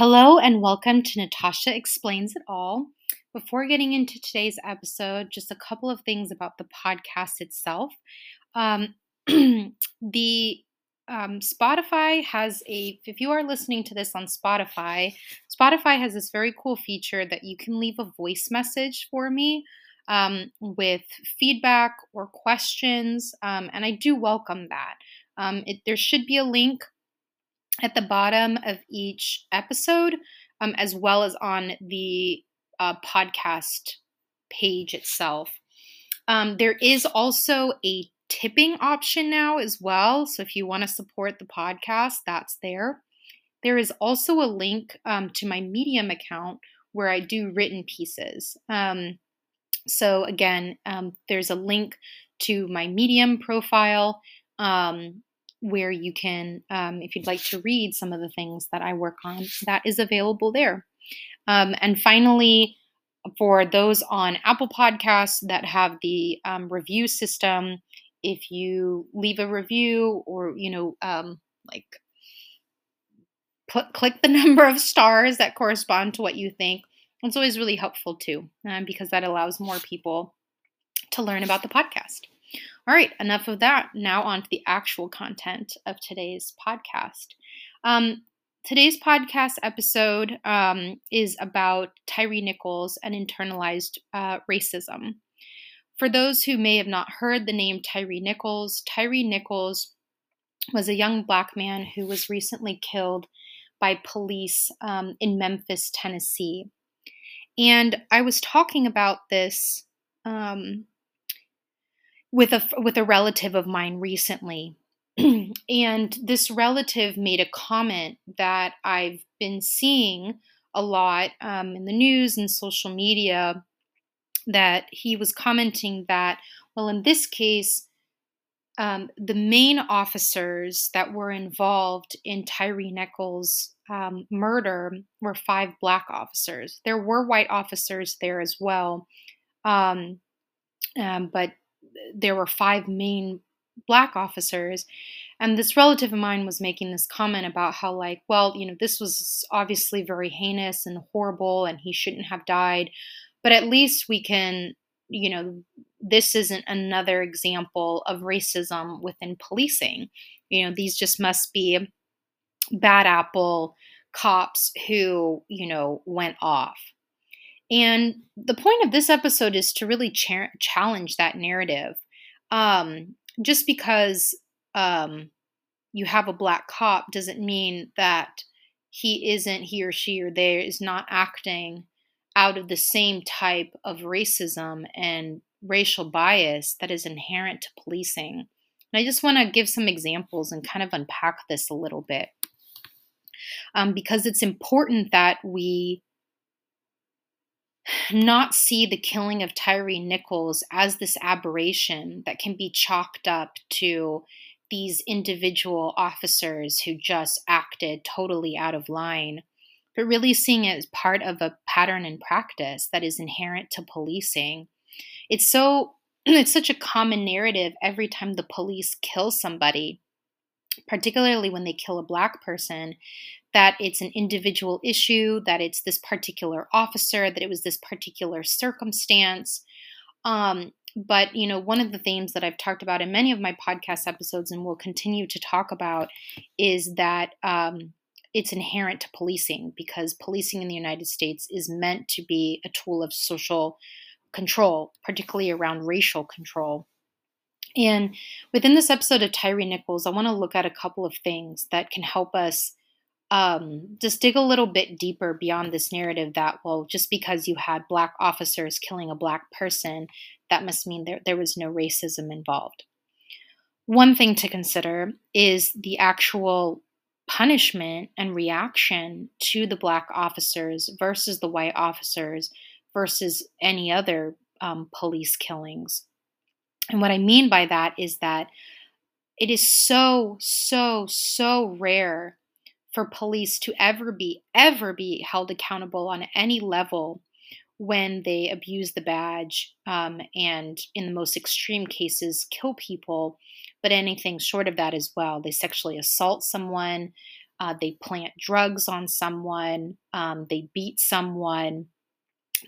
Hello and welcome to Natasha Explains It All. Before getting into today's episode, just a couple of things about the podcast itself. Um, the um, Spotify has a, if you are listening to this on Spotify, Spotify has this very cool feature that you can leave a voice message for me um, with feedback or questions, um, and I do welcome that. Um, it, there should be a link at the bottom of each episode, um, as well as on the uh, podcast page itself. Um, there is also a tipping option now as well. So if you want to support the podcast, that's there. There is also a link um, to my Medium account where I do written pieces. Um, so again, um, there's a link to my Medium profile. Um, where you can, um, if you'd like to read some of the things that I work on, that is available there. Um, and finally, for those on Apple Podcasts that have the um, review system, if you leave a review or, you know, um, like put, click the number of stars that correspond to what you think, it's always really helpful too, um, because that allows more people to learn about the podcast. All right, enough of that. Now, on to the actual content of today's podcast. Um, today's podcast episode um, is about Tyre Nichols and internalized uh, racism. For those who may have not heard the name Tyre Nichols, Tyre Nichols was a young black man who was recently killed by police um, in Memphis, Tennessee. And I was talking about this um, with a with a relative of mine recently and this relative made a comment that I've been seeing a lot um, in the news and social media that he was commenting that well in this case um, the main officers that were involved in Tyre Nichols' um, murder were five black officers. There were white officers there as well, um, um but there were five main black officers and this relative of mine was making this comment about how like well you know this was obviously very heinous and horrible and he shouldn't have died but at least we can you know this isn't another example of racism within policing. You know these just must be bad apple cops who you know went off and the point of this episode is to really cha- challenge that narrative. Um, just because um, you have a black cop doesn't mean that he isn't, he or she or they is not acting out of the same type of racism and racial bias that is inherent to policing. And I just want to give some examples and kind of unpack this a little bit. Um, because it's important that we not see the killing of Tyre Nichols as this aberration that can be chalked up to these individual officers who just acted totally out of line, but really seeing it as part of a pattern and practice that is inherent to policing. It's so it's such a common narrative every time the police kill somebody, particularly when they kill a black person, that it's an individual issue, that it's this particular officer, that it was this particular circumstance. Um, but you know, one of the themes that I've talked about in many of my podcast episodes, and will continue to talk about, is that um, it's inherent to policing because policing in the United States is meant to be a tool of social control, particularly around racial control. And within this episode of Tyre Nichols, I want to look at a couple of things that can help us um, just dig a little bit deeper beyond this narrative that, well, just because you had black officers killing a black person, that must mean there, there was no racism involved. One thing to consider is the actual punishment and reaction to the black officers versus the white officers versus any other um, police killings. And what I mean by that is that it is so, so, so rare for police to ever be ever be held accountable on any level when they abuse the badge um, and in the most extreme cases kill people. But anything short of that as well. They sexually assault someone uh, they plant drugs on someone, um, they beat someone,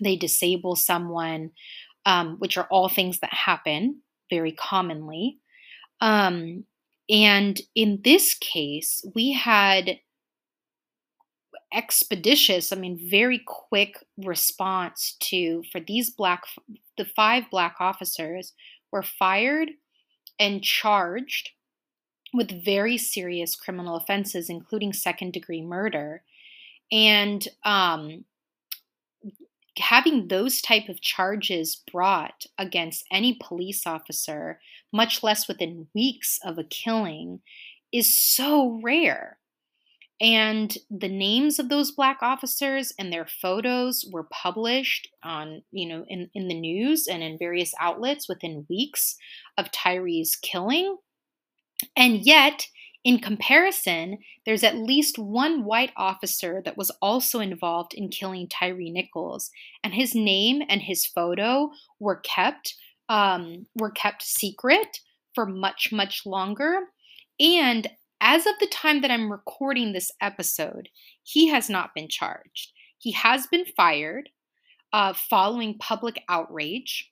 they disable someone, um, which are all things that happen very commonly. Um, and in this case, we had expeditious, I mean, very quick response to for these black, the five black officers were fired and charged with very serious criminal offenses, including second degree murder. And um, having those type of charges brought against any police officer much less within weeks of a killing is so rare. And the names of those black officers and their photos were published on you know in, in the news and in various outlets within weeks of Tyre's killing. And yet in comparison, there's at least one white officer that was also involved in killing Tyre Nichols, and his name and his photo were kept um, were kept secret for much much longer. And as of the time that I'm recording this episode, he has not been charged. He has been fired uh, following public outrage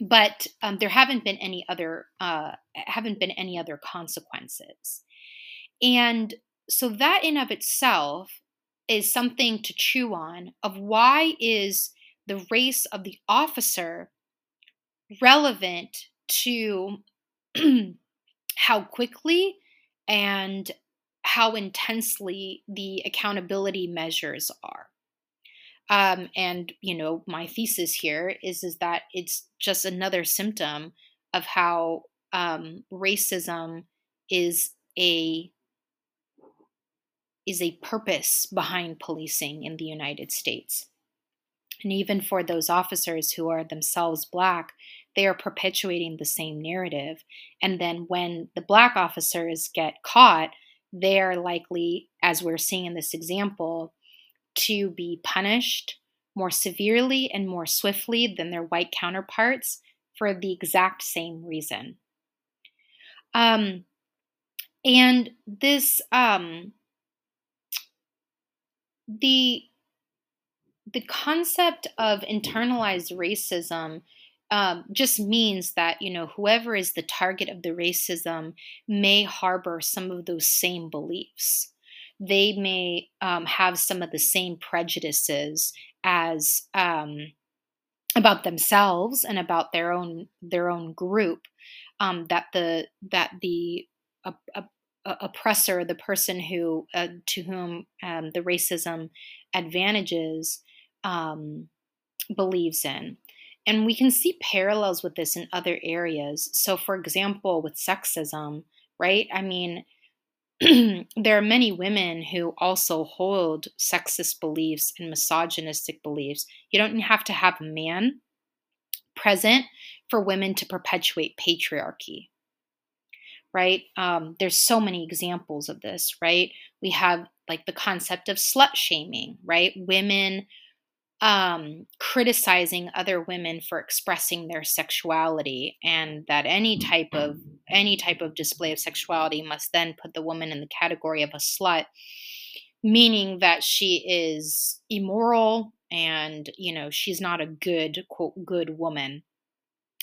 but um, there haven't been any other uh, haven't been any other consequences. And so that in of itself is something to chew on of why is the race of the officer relevant to how quickly and how intensely the accountability measures are um, and you know, my thesis here is is that it's just another symptom of how um, racism is a is a purpose behind policing in the United States. And even for those officers who are themselves black, they are perpetuating the same narrative. And then when the black officers get caught, they are likely, as we're seeing in this example, to be punished more severely and more swiftly than their white counterparts for the exact same reason. Um, and this, um, the the concept of internalized racism um, just means that you know whoever is the target of the racism may harbor some of those same beliefs they may um, have some of the same prejudices as um, about themselves and about their own their own group um, that the that the uh, uh, oppressor, the person who uh, to whom um, the racism advantages, um, believes in. And we can see parallels with this in other areas. So, for example, with sexism, right? I mean, there are many women who also hold sexist beliefs and misogynistic beliefs. You don't have to have a man present for women to perpetuate patriarchy right? Um, there's so many examples of this right? We have like the concept of slut shaming right? Women um, criticizing other women for expressing their sexuality and that any type of any type of display of sexuality must then put the woman in the category of a slut meaning that she is immoral and you know she's not a good quote good woman.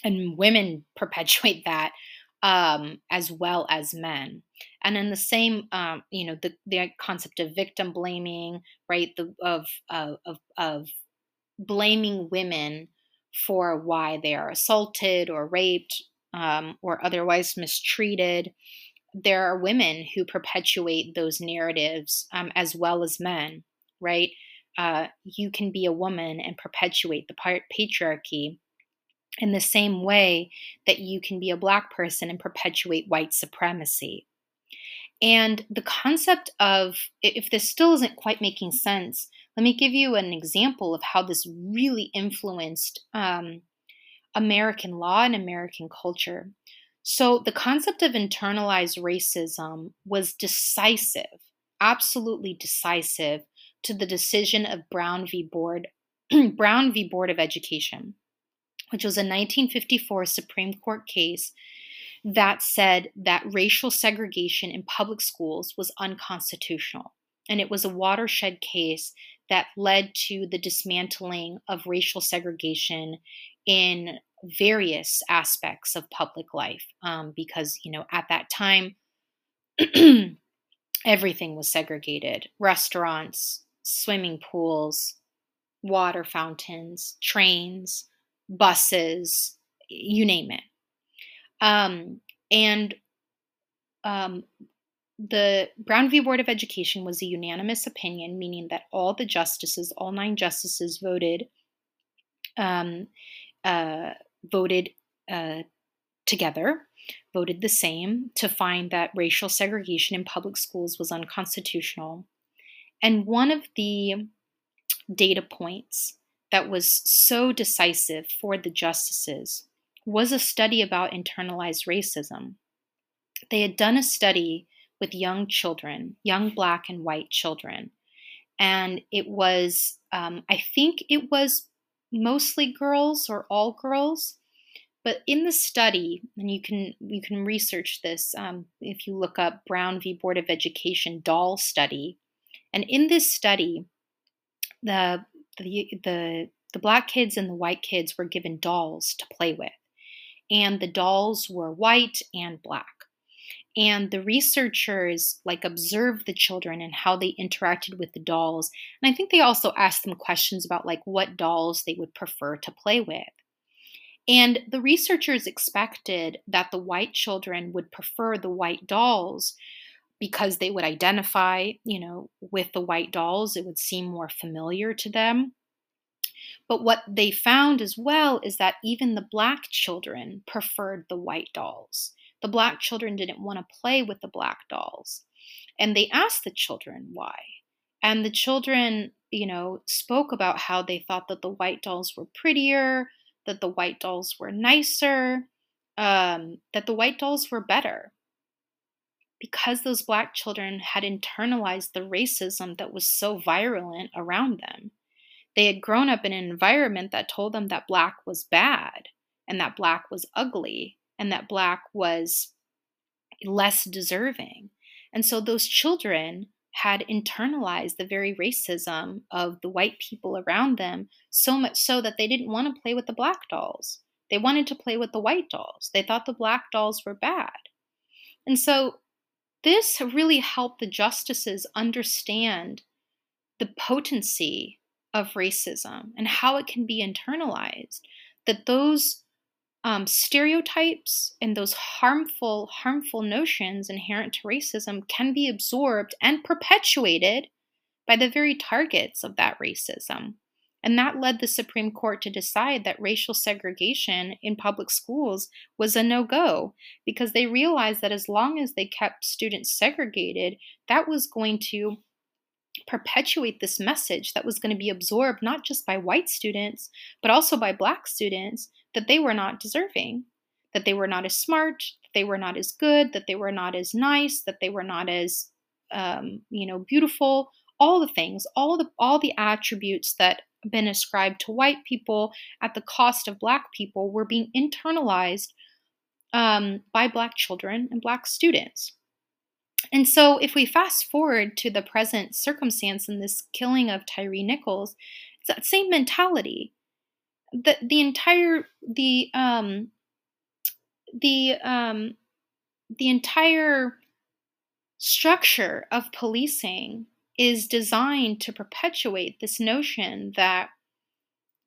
And women perpetuate that um, as well as men. And in the same um, you know the, the concept of victim blaming right the of of of, of blaming women for why they are assaulted or raped um, or otherwise mistreated. There are women who perpetuate those narratives um, as well as men, right? Uh, you can be a woman and perpetuate the patriarchy in the same way that you can be a black person and perpetuate white supremacy. And the concept of, if this still isn't quite making sense, let me give you an example of how this really influenced um, American law and American culture. So, the concept of internalized racism was decisive, absolutely decisive to the decision of Brown v. Board, Brown v. Board of Education, which was a 1954 Supreme Court case that said that racial segregation in public schools was unconstitutional. And it was a watershed case that led to the dismantling of racial segregation in various aspects of public life. Um, because, you know, at that time, everything was segregated restaurants, swimming pools, water fountains, trains, buses, you name it. Um, and um, the Brown v. Board of Education was a unanimous opinion, meaning that all the justices, all nine justices, voted um, uh, voted uh, together, voted the same to find that racial segregation in public schools was unconstitutional. And one of the data points that was so decisive for the justices was a study about internalized racism. They had done a study with young children, young black and white children. And it was, um, I think it was mostly girls or all girls. But in the study, and you can you can research this um, if you look up Brown v. Board of Education doll study, and in this study, the the the the black kids and the white kids were given dolls to play with, and the dolls were white and black and the researchers like observed the children and how they interacted with the dolls. And i think they also asked them questions about like what dolls they would prefer to play with. And the researchers expected that the white children would prefer the white dolls because they would identify you know with the white dolls. It would seem more familiar to them. But what they found as well is that even the black children preferred the white dolls the black children didn't want to play with the black dolls. And they asked the children why. And the children, you know, spoke about how they thought that the white dolls were prettier, that the white dolls were nicer, um, that the white dolls were better. Because those black children had internalized the racism that was so virulent around them. They had grown up in an environment that told them that black was bad and that black was ugly and that black was less deserving. And so those children had internalized the very racism of the white people around them so much so that they didn't want to play with the black dolls. They wanted to play with the white dolls. They thought the black dolls were bad. And so this really helped the justices understand the potency of racism and how it can be internalized. That those um, stereotypes and those harmful, harmful notions inherent to racism can be absorbed and perpetuated by the very targets of that racism. And that led the Supreme Court to decide that racial segregation in public schools was a no go because they realized that as long as they kept students segregated, that was going to perpetuate this message that was going to be absorbed not just by white students, but also by black students that they were not deserving, that they were not as smart, that they were not as good, that they were not as nice, that they were not as um, you know beautiful. All the things, all the all the attributes that have been ascribed to white people at the cost of black people were being internalized um, by black children and black students. And so, if we fast forward to the present circumstance in this killing of Tyre Nichols, it's that same mentality the the entire the um the um the entire structure of policing is designed to perpetuate this notion that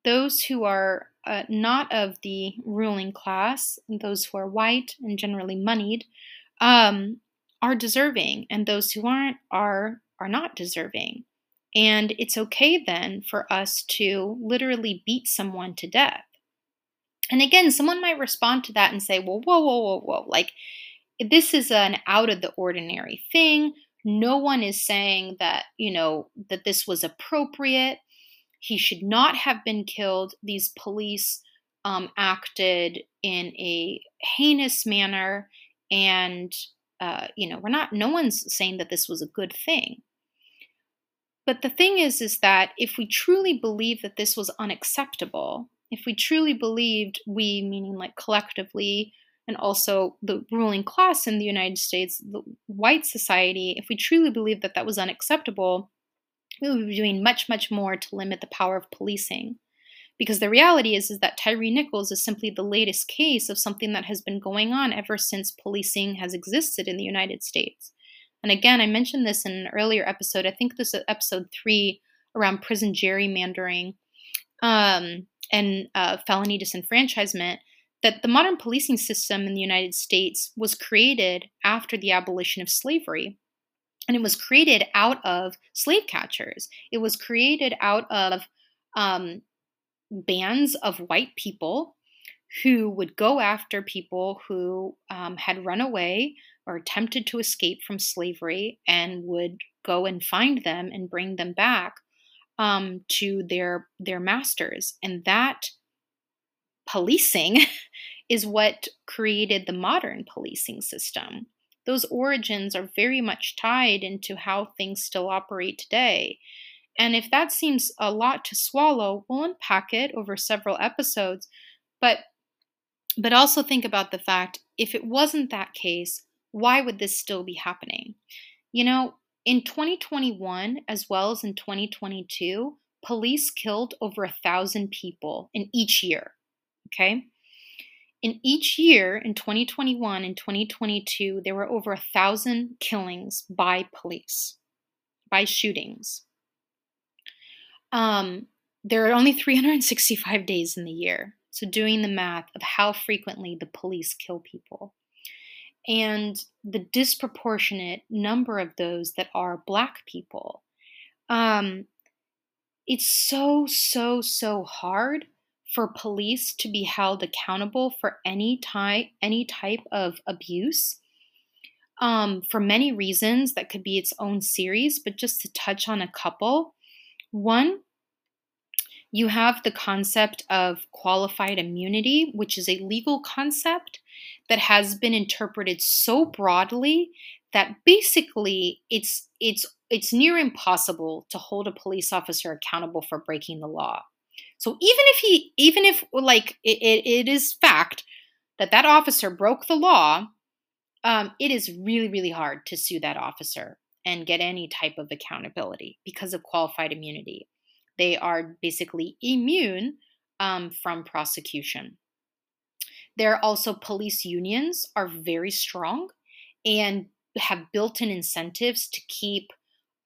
those who are uh, not of the ruling class, those who are white and generally moneyed, um, are deserving, and those who aren't are are not deserving. And it's okay then for us to literally beat someone to death. And again, someone might respond to that and say, well, whoa, whoa, whoa, whoa. Like, this is an out of the ordinary thing. No one is saying that, you know, that this was appropriate. He should not have been killed. These police um, acted in a heinous manner. And, uh, you know, we're not, no one's saying that this was a good thing. But the thing is, is that if we truly believe that this was unacceptable, if we truly believed, we, meaning like collectively, and also the ruling class in the United States, the white society, if we truly believe that that was unacceptable, we would be doing much, much more to limit the power of policing. Because the reality is, is that Tyre Nichols is simply the latest case of something that has been going on ever since policing has existed in the United States. And again, I mentioned this in an earlier episode. I think this is episode three around prison gerrymandering um, and uh, felony disenfranchisement that the modern policing system in the United States was created after the abolition of slavery. And it was created out of slave catchers. It was created out of um, bands of white people who would go after people who um, had run away or attempted to escape from slavery and would go and find them and bring them back um, to their their masters. And that policing is what created the modern policing system. Those origins are very much tied into how things still operate today. And if that seems a lot to swallow we'll unpack it over several episodes. But but also think about the fact if it wasn't that case why would this still be happening you know in 2021, as well as in 2022, police killed over a thousand people in each year. Okay? In each year, in 2021 and 2022, there were over a thousand killings by police, by shootings. Um, there are only 365 days in the year. So, doing the math of how frequently the police kill people and the disproportionate number of those that are Black people. Um, it's so, so, so hard for police to be held accountable for any type, any type of abuse. Um, for many reasons that could be its own series, but just to touch on a couple. One, you have the concept of qualified immunity, which is a legal concept that has been interpreted so broadly that basically it's it's it's near impossible to hold a police officer accountable for breaking the law. So even if he even if like it, it, it is fact that that officer broke the law, um, it is really really hard to sue that officer and get any type of accountability because of qualified immunity. They are basically immune um, from prosecution. There are also police unions are very strong and have built-in incentives to keep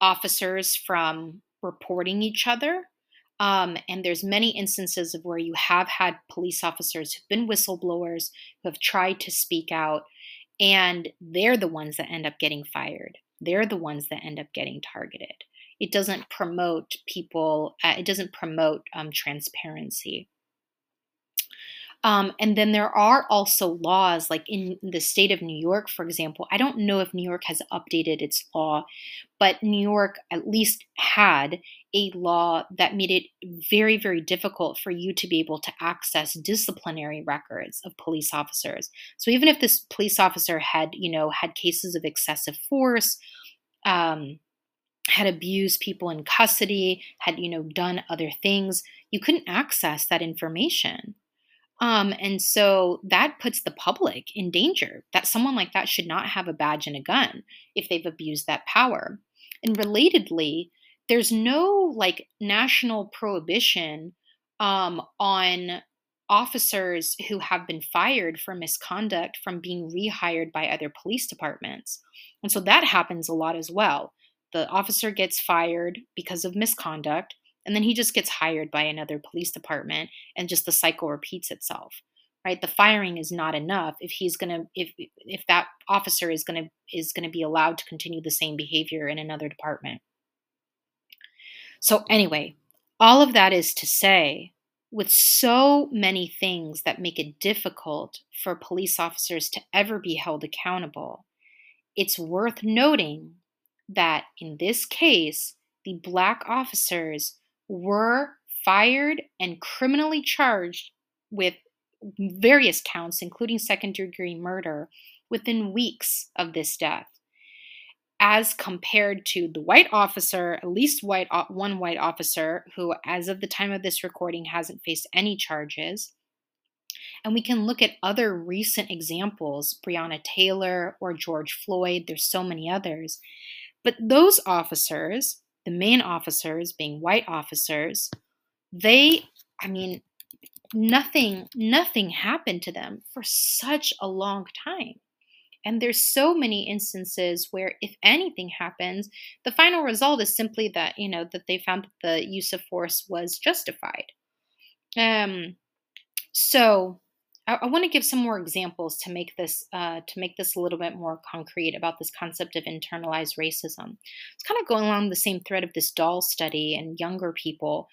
officers from reporting each other. Um, and there's many instances of where you have had police officers who've been whistleblowers who have tried to speak out, and they're the ones that end up getting fired. They're the ones that end up getting targeted. It doesn't promote people. Uh, it doesn't promote um, transparency. Um, and then there are also laws, like in the state of New York, for example. I don't know if New York has updated its law, but New York at least had a law that made it very, very difficult for you to be able to access disciplinary records of police officers. So even if this police officer had, you know, had cases of excessive force, um, had abused people in custody, had, you know, done other things, you couldn't access that information. Um, and so that puts the public in danger that someone like that should not have a badge and a gun if they've abused that power. And relatedly, there's no like national prohibition um, on officers who have been fired for misconduct from being rehired by other police departments. And so that happens a lot as well. The officer gets fired because of misconduct and then he just gets hired by another police department and just the cycle repeats itself right? The firing is not enough if he's going to if if that officer is going to is going to be allowed to continue the same behavior in another department. So anyway all of that is to say with so many things that make it difficult for police officers to ever be held accountable it's worth noting that in this case the black officers were fired and criminally charged with various counts, including second degree murder, within weeks of this death. As compared to the white officer, at least white uh, one white officer who, as of the time of this recording, hasn't faced any charges, And we can look at other recent examples, Breonna Taylor or George Floyd, there's so many others. But those officers, the main officers being white officers, they, I mean, nothing, nothing happened to them for such a long time. And there's so many instances where if anything happens, the final result is simply that, you know, that they found that the use of force was justified. Um, so I, want to give some more examples to make this uh, to make this a little bit more concrete about this concept of internalized racism. It's kind of going along the same thread of this doll study and younger people.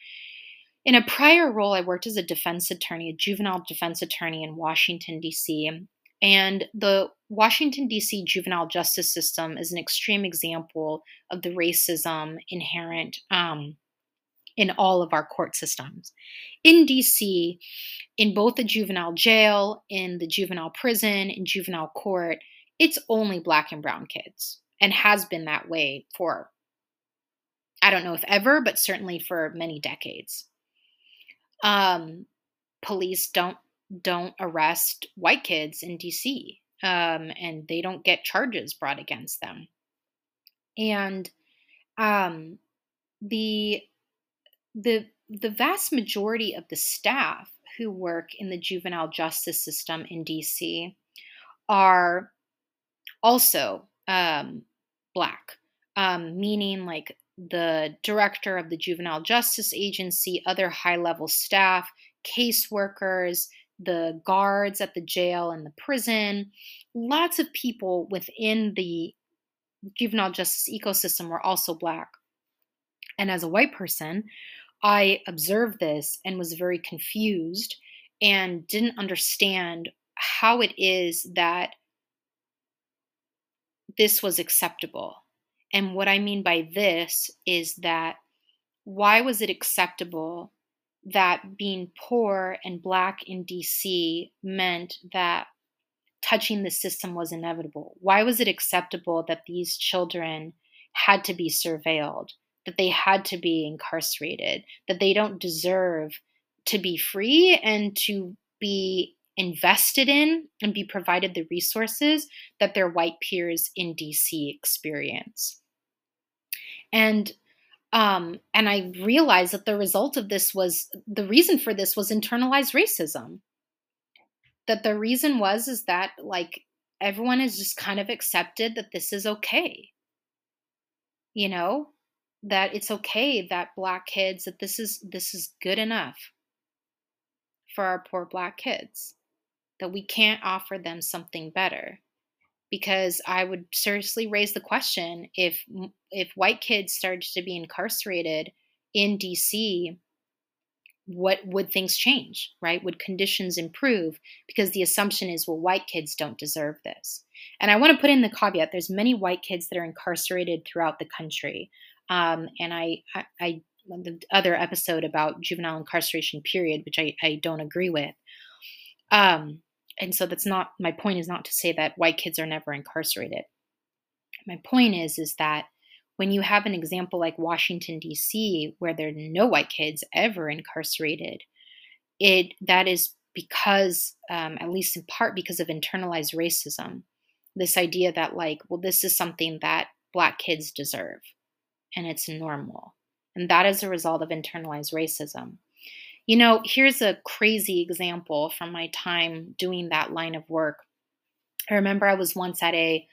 In a prior role, I worked as a defense attorney, a juvenile defense attorney in Washington, D.C. And the Washington, D.C. juvenile justice system is an extreme example of the racism inherent um, in all of our court systems. In DC, in both the juvenile jail, in the juvenile prison, in juvenile court, it's only black and brown kids and has been that way for, I don't know if ever, but certainly for many decades. Um, police don't don't arrest white kids in DC, um, and they don't get charges brought against them. And um, the the the vast majority of the staff who work in the juvenile justice system in DC are also um, black, um, meaning like the director of the juvenile justice agency, other high level staff, caseworkers, the guards at the jail and the prison, lots of people within the juvenile justice ecosystem were also black. And as a white person, I observed this and was very confused and didn't understand how it is that this was acceptable. And what I mean by this is that why was it acceptable that being poor and black in DC meant that touching the system was inevitable? Why was it acceptable that these children had to be surveilled? That they had to be incarcerated, that they don't deserve to be free and to be invested in and be provided the resources that their white peers in DC experience. And um, and I realized that the result of this was the reason for this was internalized racism. That the reason was is that like everyone has just kind of accepted that this is okay. You know, that it's okay that black kids that this is this is good enough for our poor black kids that we can't offer them something better. Because i would seriously raise the question if if white kids started to be incarcerated in dc what would things change right? Would conditions improve? Because the assumption is well white kids don't deserve this. And i want to put in the caveat there's many white kids that are incarcerated throughout the country um, and I, I, I, the other episode about juvenile incarceration period, which I, I don't agree with. Um, and so that's not my point is not to say that white kids are never incarcerated. My point is is that when you have an example like Washington D.C. where there are no white kids ever incarcerated, it that is because, um, at least in part, because of internalized racism. This idea that like, well, this is something that black kids deserve and it's normal. And that is a result of internalized racism. You know, here's a crazy example from my time doing that line of work. I remember I was once at a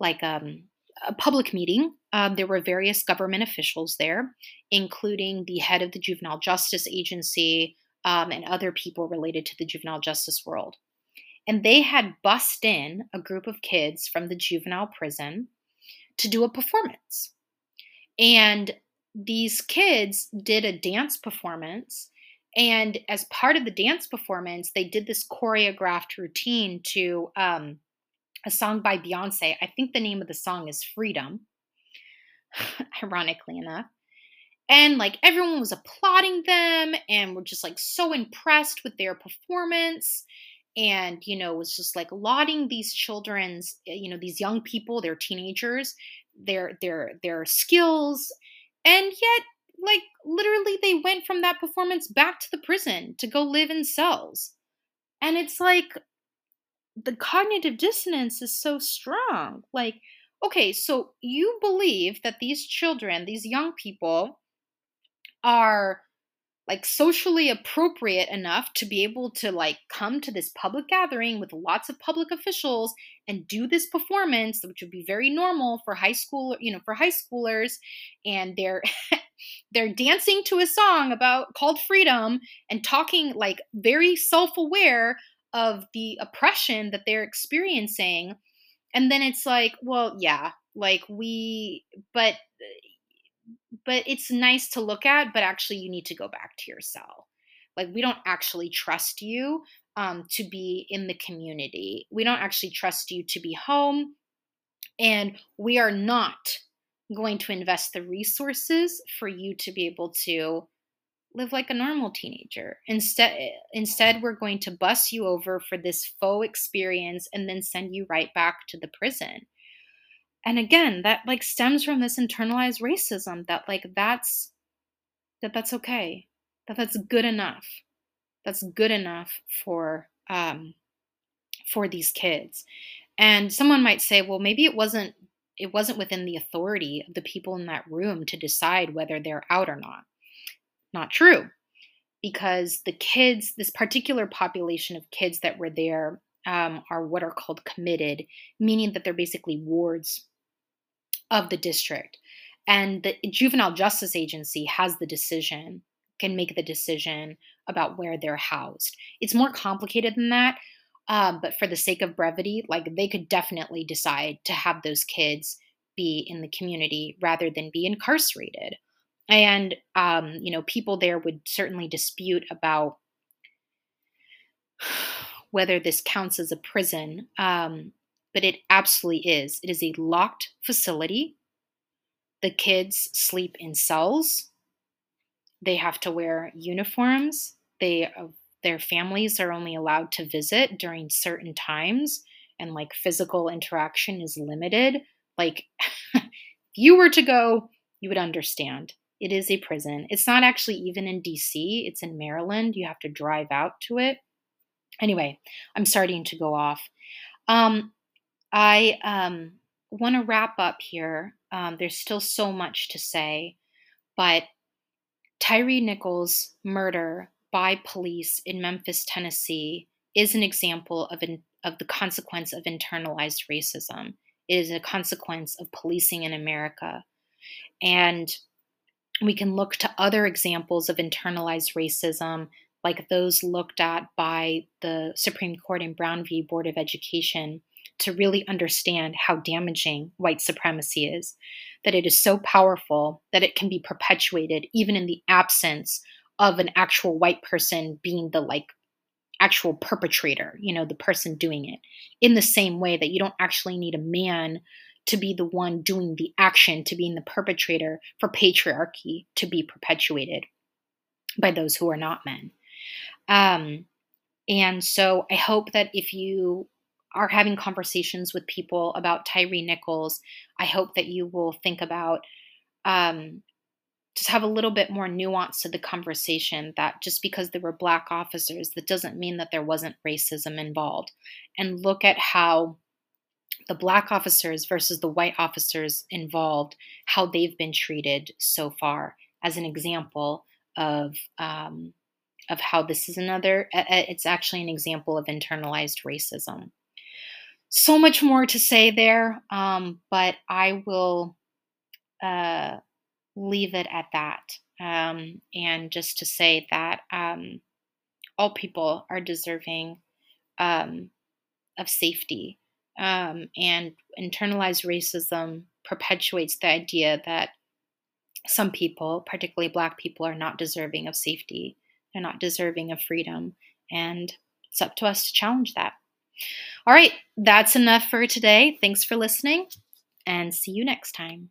like um, a public meeting. Um, there were various government officials there, including the head of the Juvenile Justice Agency um, and other people related to the juvenile justice world. And they had bussed in a group of kids from the juvenile prison to do a performance. And these kids did a dance performance. And as part of the dance performance, they did this choreographed routine to um, a song by Beyonce. I think the name of the song is Freedom, ironically enough. And like everyone was applauding them and were just like so impressed with their performance and you know was just like lauding these children's eh, you know these young people they're teenagers their their their skills and yet like literally they went from that performance back to the prison to go live in cells And it's like the cognitive dissonance is so strong. Like, okay, so you believe that these children, these young people, are like socially appropriate enough to be able to like come to this public gathering with lots of public officials and do this performance which would be very normal for high school you know for high schoolers and they're they're dancing to a song about called freedom and talking like very self-aware of the oppression that they're experiencing. And then it's like well yeah like we but but it's nice to look at but actually you need to go back to your cell like we don't actually trust you um, to be in the community we don't actually trust you to be home and we are not going to invest the resources for you to be able to live like a normal teenager. Instead instead we're going to bus you over for this faux experience and then send you right back to the prison. And again, that like stems from this internalized racism that like that's that that's okay. That that's good enough. That's good enough for um for these kids. And someone might say, well, maybe it wasn't it wasn't within the authority of the people in that room to decide whether they're out or not not true because the kids, this particular population of kids that were there, um, are what are called committed, meaning that they're basically wards of the district. And the juvenile justice agency has the decision, can make the decision about where they're housed. It's more complicated than that, um, but for the sake of brevity, like they could definitely decide to have those kids be in the community rather than be incarcerated and um, you know people there would certainly dispute about whether this counts as a prison um, but it absolutely is it is a locked facility the kids sleep in cells they have to wear uniforms they uh, their families are only allowed to visit during certain times and like physical interaction is limited like if you were to go you would understand it is a prison. It's not actually even in DC, it's in Maryland. You have to drive out to it. Anyway, I'm starting to go off. Um, I um, want to wrap up here. Um, there's still so much to say, but Tyre Nichols' murder by police in Memphis, Tennessee, is an example of, of the consequence of internalized racism. It is a consequence of policing in America. And we can look to other examples of internalized racism, like those looked at by the Supreme Court in Brown v. Board of Education, to really understand how damaging white supremacy is. That it is so powerful that it can be perpetuated even in the absence of an actual white person being the like actual perpetrator, you know, the person doing it. In the same way that you don't actually need a man to be the one doing the action, to being the perpetrator for patriarchy to be perpetuated by those who are not men. Um, and so I hope that if you are having conversations with people about Tyre Nichols, I hope that you will think about um, just have a little bit more nuance to the conversation that just because there were black officers, that doesn't mean that there wasn't racism involved. And look at how the black officers versus the white officers involved, how they've been treated so far, as an example of um, of how this is another. It's actually an example of internalized racism. So much more to say there, um, but I will uh, leave it at that. Um, and just to say that um, all people are deserving um, of safety um, and internalized racism perpetuates the idea that some people, particularly Black people, are not deserving of safety. They're not deserving of freedom. And it's up to us to challenge that. All right, that's enough for today. Thanks for listening, and see you next time.